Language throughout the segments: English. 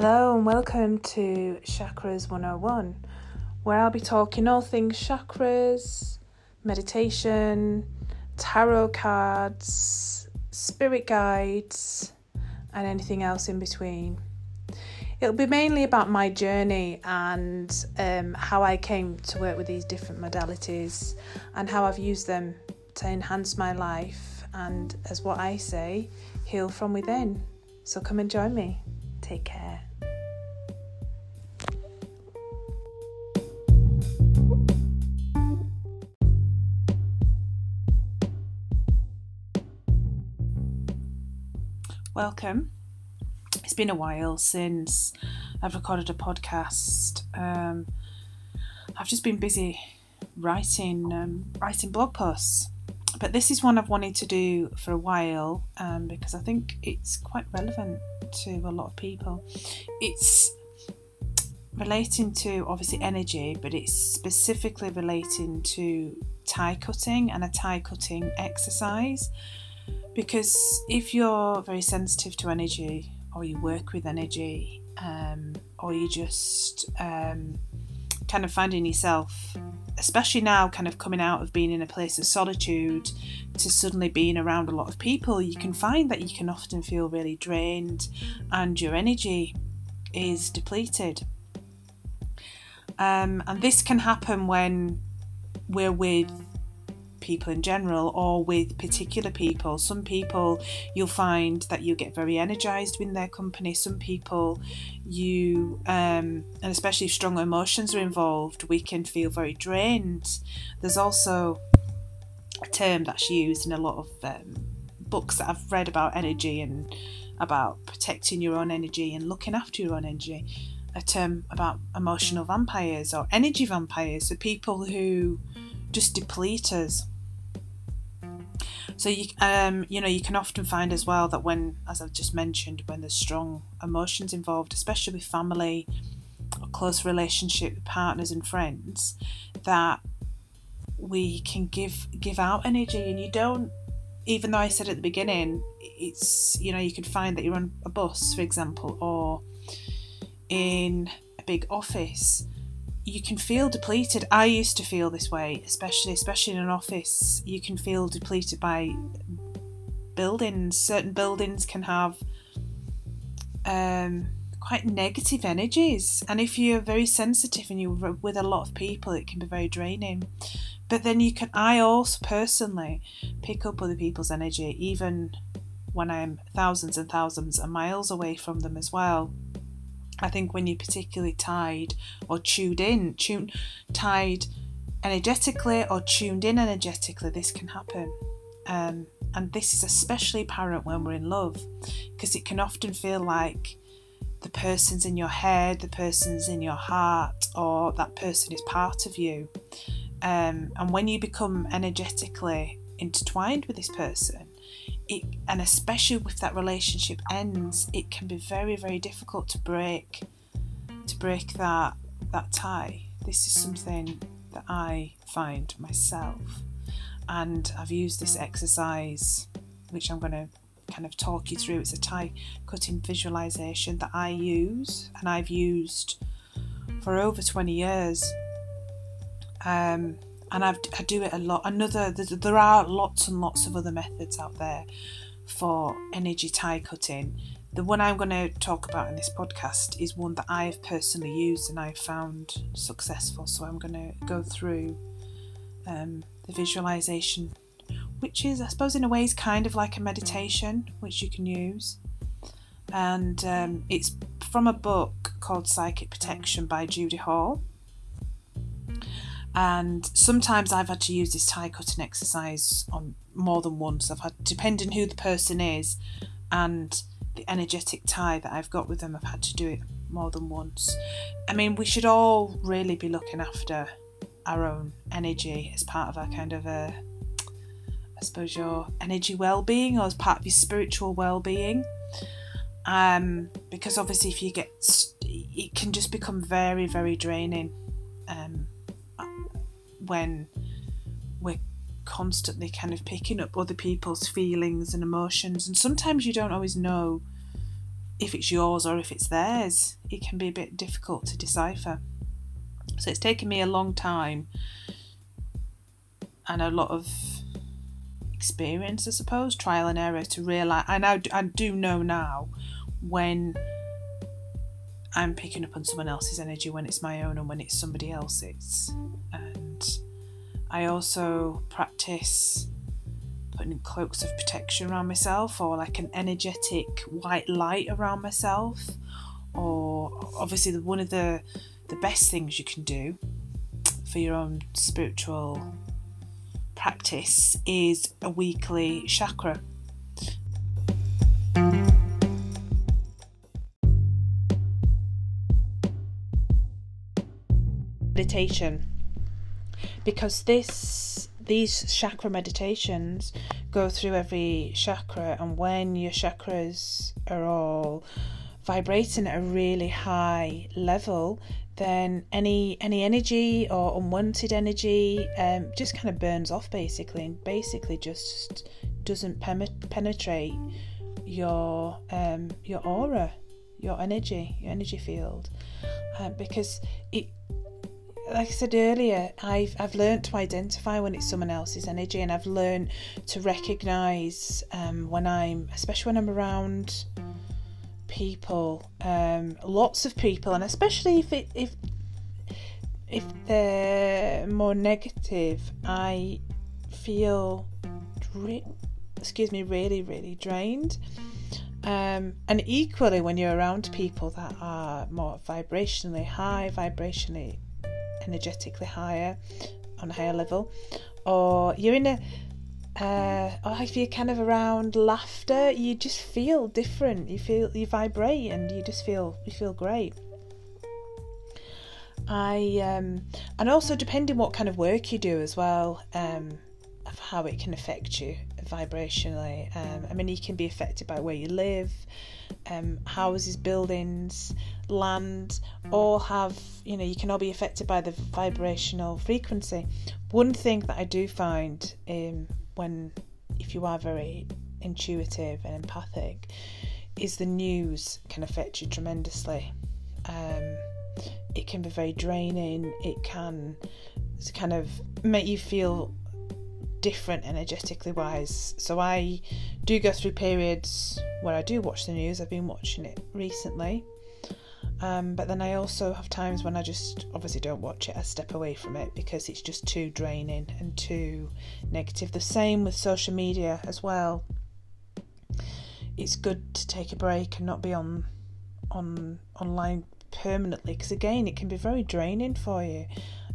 Hello and welcome to Chakras 101, where I'll be talking all things chakras, meditation, tarot cards, spirit guides, and anything else in between. It'll be mainly about my journey and um, how I came to work with these different modalities and how I've used them to enhance my life and, as what I say, heal from within. So come and join me. Take care. Welcome. It's been a while since I've recorded a podcast. Um, I've just been busy writing um, writing blog posts, but this is one I've wanted to do for a while um, because I think it's quite relevant to a lot of people. It's relating to obviously energy, but it's specifically relating to tie cutting and a tie cutting exercise because if you're very sensitive to energy or you work with energy um, or you just um, kind of finding yourself especially now kind of coming out of being in a place of solitude to suddenly being around a lot of people you can find that you can often feel really drained and your energy is depleted. Um, and this can happen when we're with people in general or with particular people. Some people you'll find that you get very energized in their company. Some people you, um, and especially if strong emotions are involved, we can feel very drained. There's also a term that's used in a lot of um, books that I've read about energy and about protecting your own energy and looking after your own energy. A term about emotional vampires or energy vampires, so people who just deplete us. So you um you know you can often find as well that when as I've just mentioned when there's strong emotions involved, especially with family or close relationship partners and friends, that we can give give out energy. And you don't even though I said at the beginning it's you know you can find that you're on a bus for example or in a big office you can feel depleted. I used to feel this way, especially especially in an office. You can feel depleted by buildings. Certain buildings can have um, quite negative energies, and if you're very sensitive and you're with a lot of people, it can be very draining. But then you can. I also personally pick up other people's energy, even when I'm thousands and thousands of miles away from them as well. I think when you're particularly tied or tuned in, tuned, tied energetically or tuned in energetically, this can happen. Um, and this is especially apparent when we're in love because it can often feel like the person's in your head, the person's in your heart, or that person is part of you. Um, and when you become energetically intertwined with this person, it and especially if that relationship ends, it can be very very difficult to break to break that that tie. This is something that I find myself, and I've used this exercise, which I'm going to kind of talk you through. It's a tie cutting visualization that I use, and I've used for over 20 years. Um, and I've, i do it a lot. Another, there are lots and lots of other methods out there for energy tie cutting. The one I'm going to talk about in this podcast is one that I've personally used and I've found successful. So I'm going to go through um, the visualization, which is, I suppose, in a way, is kind of like a meditation, which you can use. And um, it's from a book called Psychic Protection by Judy Hall and sometimes I've had to use this tie cutting exercise on more than once. I've had, depending who the person is and the energetic tie that I've got with them, I've had to do it more than once. I mean, we should all really be looking after our own energy as part of our kind of a, I suppose, your energy well being or as part of your spiritual well being. Um, because obviously, if you get, it can just become very, very draining. Um, when we're constantly kind of picking up other people's feelings and emotions, and sometimes you don't always know if it's yours or if it's theirs. It can be a bit difficult to decipher. So it's taken me a long time and a lot of experience, I suppose, trial and error to realize. I I do know now when I'm picking up on someone else's energy, when it's my own, and when it's somebody else's. And I also practice putting cloaks of protection around myself, or like an energetic white light around myself, or obviously the, one of the the best things you can do for your own spiritual practice is a weekly chakra. Meditation because this these chakra meditations go through every chakra and when your chakras are all vibrating at a really high level then any any energy or unwanted energy um, just kind of burns off basically and basically just doesn't penetrate your um, your aura your energy your energy field. Uh, because it like I said earlier, I've I've learned to identify when it's someone else's energy, and I've learned to recognise um, when I'm, especially when I'm around people, um, lots of people, and especially if it if if they're more negative, I feel, re- excuse me, really really drained. Um, and equally, when you're around people that are more vibrationally high, vibrationally, energetically higher, on a higher level, or you're in a uh, or if you're kind of around laughter, you just feel different. You feel you vibrate, and you just feel you feel great. I um, and also depending what kind of work you do as well, um, of how it can affect you vibrationally. Um, I mean, you can be affected by where you live, um, houses, buildings, land, all have you know you can all be affected by the vibrational frequency. One thing that I do find um, when if you are very intuitive and empathic is the news can affect you tremendously um, it can be very draining it can kind of make you feel different energetically wise so i do go through periods where i do watch the news i've been watching it recently um, but then I also have times when I just obviously don't watch it, I step away from it because it's just too draining and too negative. The same with social media as well. It's good to take a break and not be on on online permanently because again it can be very draining for you.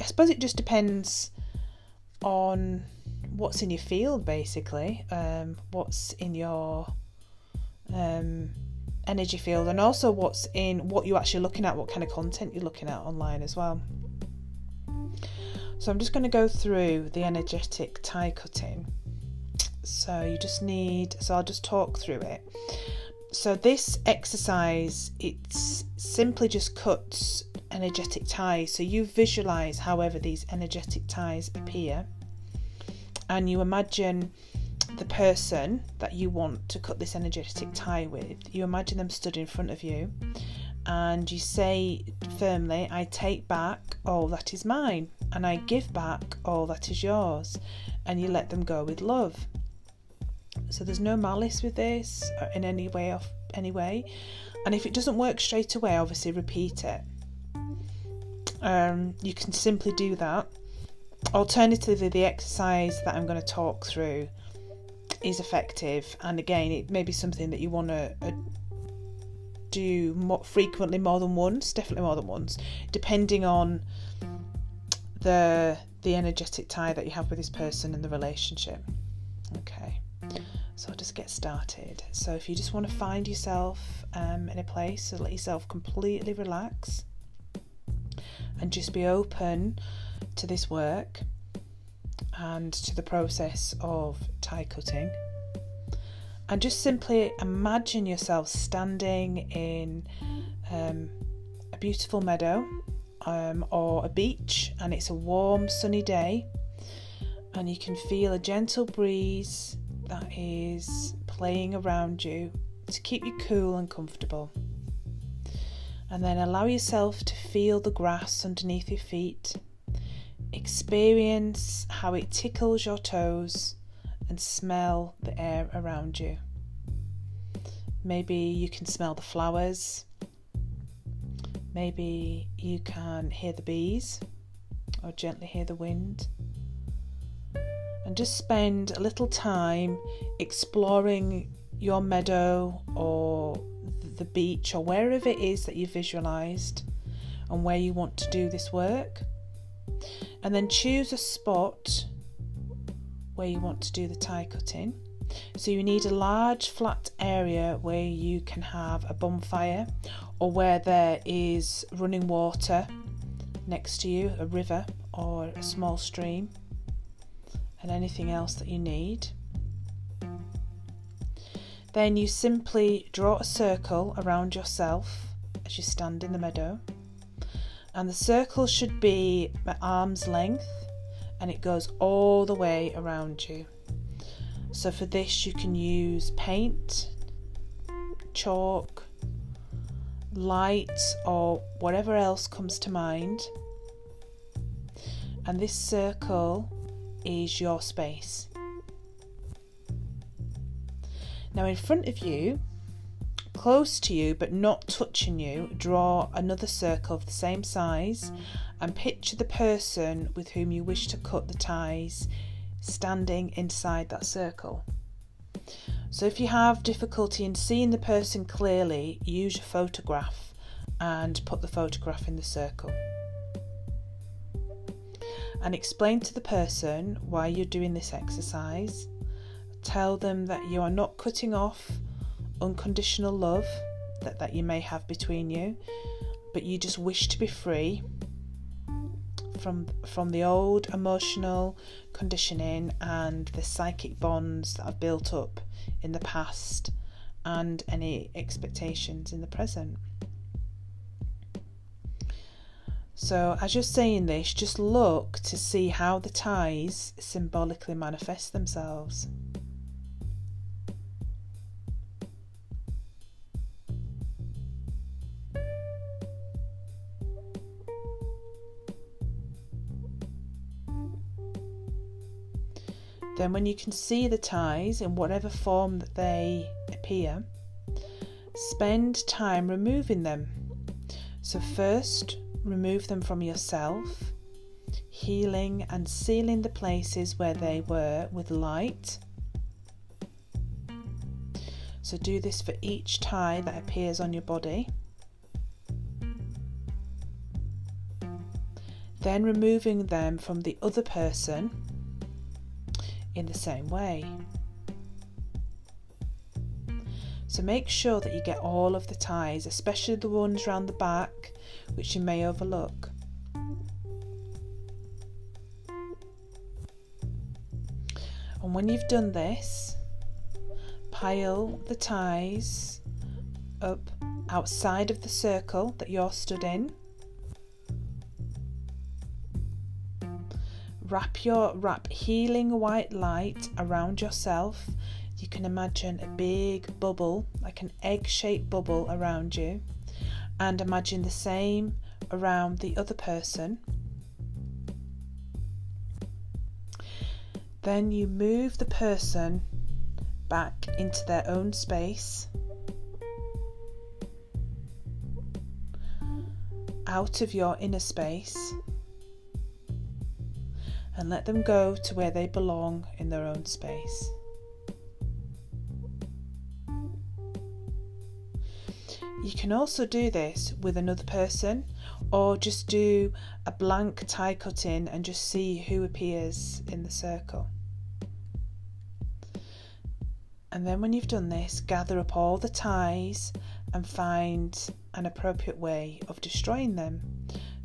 I suppose it just depends on what's in your field basically, um, what's in your um, energy field and also what's in what you're actually looking at, what kind of content you're looking at online as well. So I'm just going to go through the energetic tie cutting. So you just need, so I'll just talk through it. So this exercise, it's simply just cuts energetic ties. So you visualize however these energetic ties appear and you imagine the person that you want to cut this energetic tie with, you imagine them stood in front of you and you say firmly, I take back all that is mine and I give back all that is yours, and you let them go with love. So there's no malice with this in any way off any way. And if it doesn't work straight away, obviously repeat it. Um, you can simply do that. Alternatively, the exercise that I'm going to talk through is effective. And again it may be something that you want to uh, do more frequently more than once definitely more than once depending on the the energetic tie that you have with this person and the relationship. Okay. So I'll just get started. So if you just want to find yourself um, in a place to let yourself completely relax and just be open to this work and to the process of tie cutting. And just simply imagine yourself standing in um, a beautiful meadow um, or a beach, and it's a warm, sunny day, and you can feel a gentle breeze that is playing around you, to keep you cool and comfortable. And then allow yourself to feel the grass underneath your feet. Experience how it tickles your toes and smell the air around you. Maybe you can smell the flowers. Maybe you can hear the bees or gently hear the wind. And just spend a little time exploring your meadow or the beach or wherever it is that you visualized and where you want to do this work. And then choose a spot where you want to do the tie cutting. So you need a large flat area where you can have a bonfire or where there is running water next to you, a river or a small stream, and anything else that you need. Then you simply draw a circle around yourself as you stand in the meadow. And the circle should be at arm's length and it goes all the way around you. So for this, you can use paint, chalk, light, or whatever else comes to mind. And this circle is your space. Now, in front of you, close to you but not touching you, draw another circle of the same size and picture the person with whom you wish to cut the ties standing inside that circle. So, if you have difficulty in seeing the person clearly, use your photograph and put the photograph in the circle. And explain to the person why you're doing this exercise. Tell them that you are not cutting off unconditional love that, that you may have between you, but you just wish to be free from from the old emotional conditioning and the psychic bonds that have built up in the past and any expectations in the present. So, as you're saying this, just look to see how the ties symbolically manifest themselves. Then, when you can see the ties in whatever form that they appear, spend time removing them. So, first, remove them from yourself, healing and sealing the places where they were with light. So, do this for each tie that appears on your body. Then, removing them from the other person in the same way. So make sure that you get all of the ties, especially the ones around the back, which you may overlook. And when you've done this, pile the ties up outside of the circle that you're stood in. Wrap your wrap healing white light around yourself. You can imagine a big bubble like an egg-shaped bubble around you. And imagine the same around the other person. Then you move the person back into their own space. Out of your inner space and let them go to where they belong in their own space. You can also do this with another person or just do a blank tie cutting and just see who appears in the circle. And then, when you've done this, gather up all the ties and find an appropriate way of destroying them.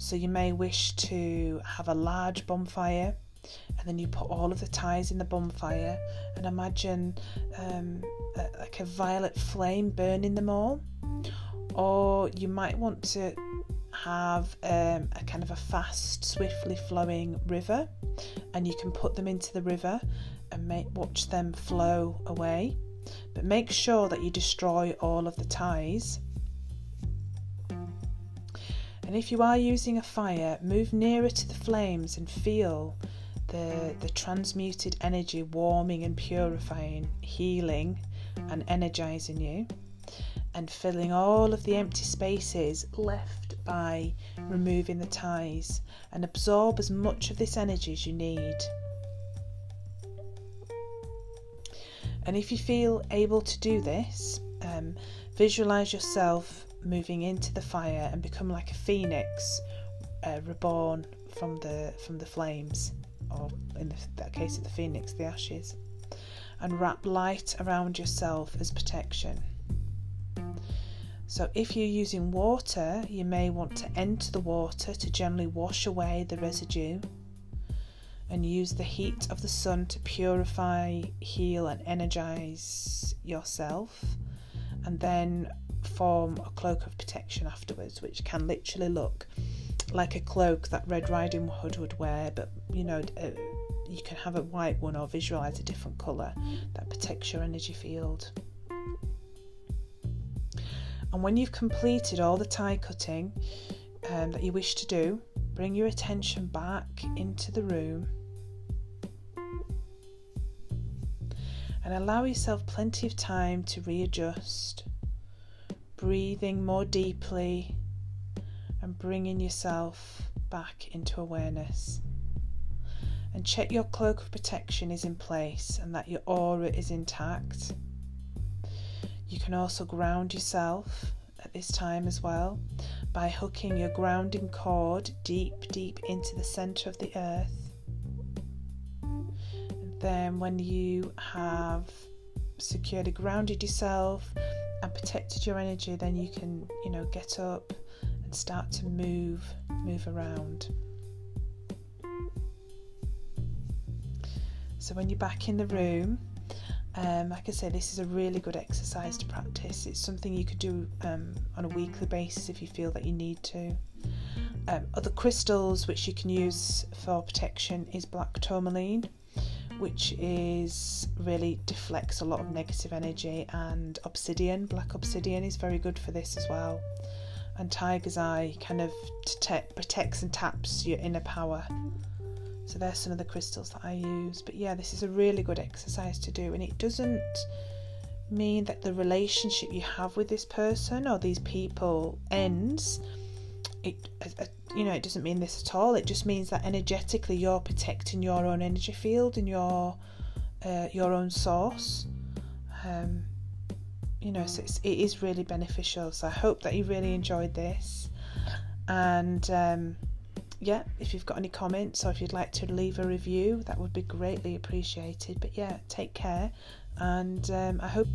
So you may wish to have a large bonfire and then you put all of the ties in the bonfire and imagine um, a, like a violet flame burning them all. Or you might want to have um, a kind of a fast, swiftly flowing river, and you can put them into the river and make, watch them flow away. but make sure that you destroy all of the ties. And if you are using a fire, move nearer to the flames and feel the, the transmuted energy warming and purifying, healing and energizing you, and filling all of the empty spaces left by removing the ties and absorb as much of this energy as you need. And if you feel able to do this, um, visualize yourself moving into the fire and become like a phoenix, uh, reborn from the from the flames, or in the, that case of the phoenix, the ashes, and wrap light around yourself as protection. So, if you're using water, you may want to enter the water to gently wash away the residue and use the heat of the sun to purify, heal, and energize yourself, and then form a cloak of protection afterwards, which can literally look like a cloak that Red Riding Hood would wear, but you know, uh, you can have a white one or visualize a different color that protects your energy field. And when you've completed all the tie cutting um, that you wish to do, bring your attention back into the room and allow yourself plenty of time to readjust, breathing more deeply and bringing yourself back into awareness. And check your cloak of protection is in place and that your aura is intact. You can also ground yourself at this time as well by hooking your grounding cord deep, deep into the center of the earth. And then, when you have securely grounded yourself and protected your energy, then you can, you know, get up and start to move, move around. So, when you're back in the room, um, like I said, this is a really good exercise to practice. It's something you could do um, on a weekly basis if you feel that you need to. Um, other crystals which you can use for protection is black tourmaline, which is really deflects a lot of negative energy, and obsidian, black obsidian, is very good for this as well. And tiger's eye kind of t- protects and taps your inner power. So there's some of the crystals that I use. But yeah, this is a really good exercise to do, and it doesn't mean that the relationship you have with this person or these people ends. It, you know, it doesn't mean this at all. It just means that energetically you're protecting your own energy field and your uh, your own source. Um, you know, so it's, it is really beneficial. So I hope that you really enjoyed this, and um, yeah, if you've got any comments or if you'd like to leave a review, that would be greatly appreciated. But yeah, take care, and um, I hope.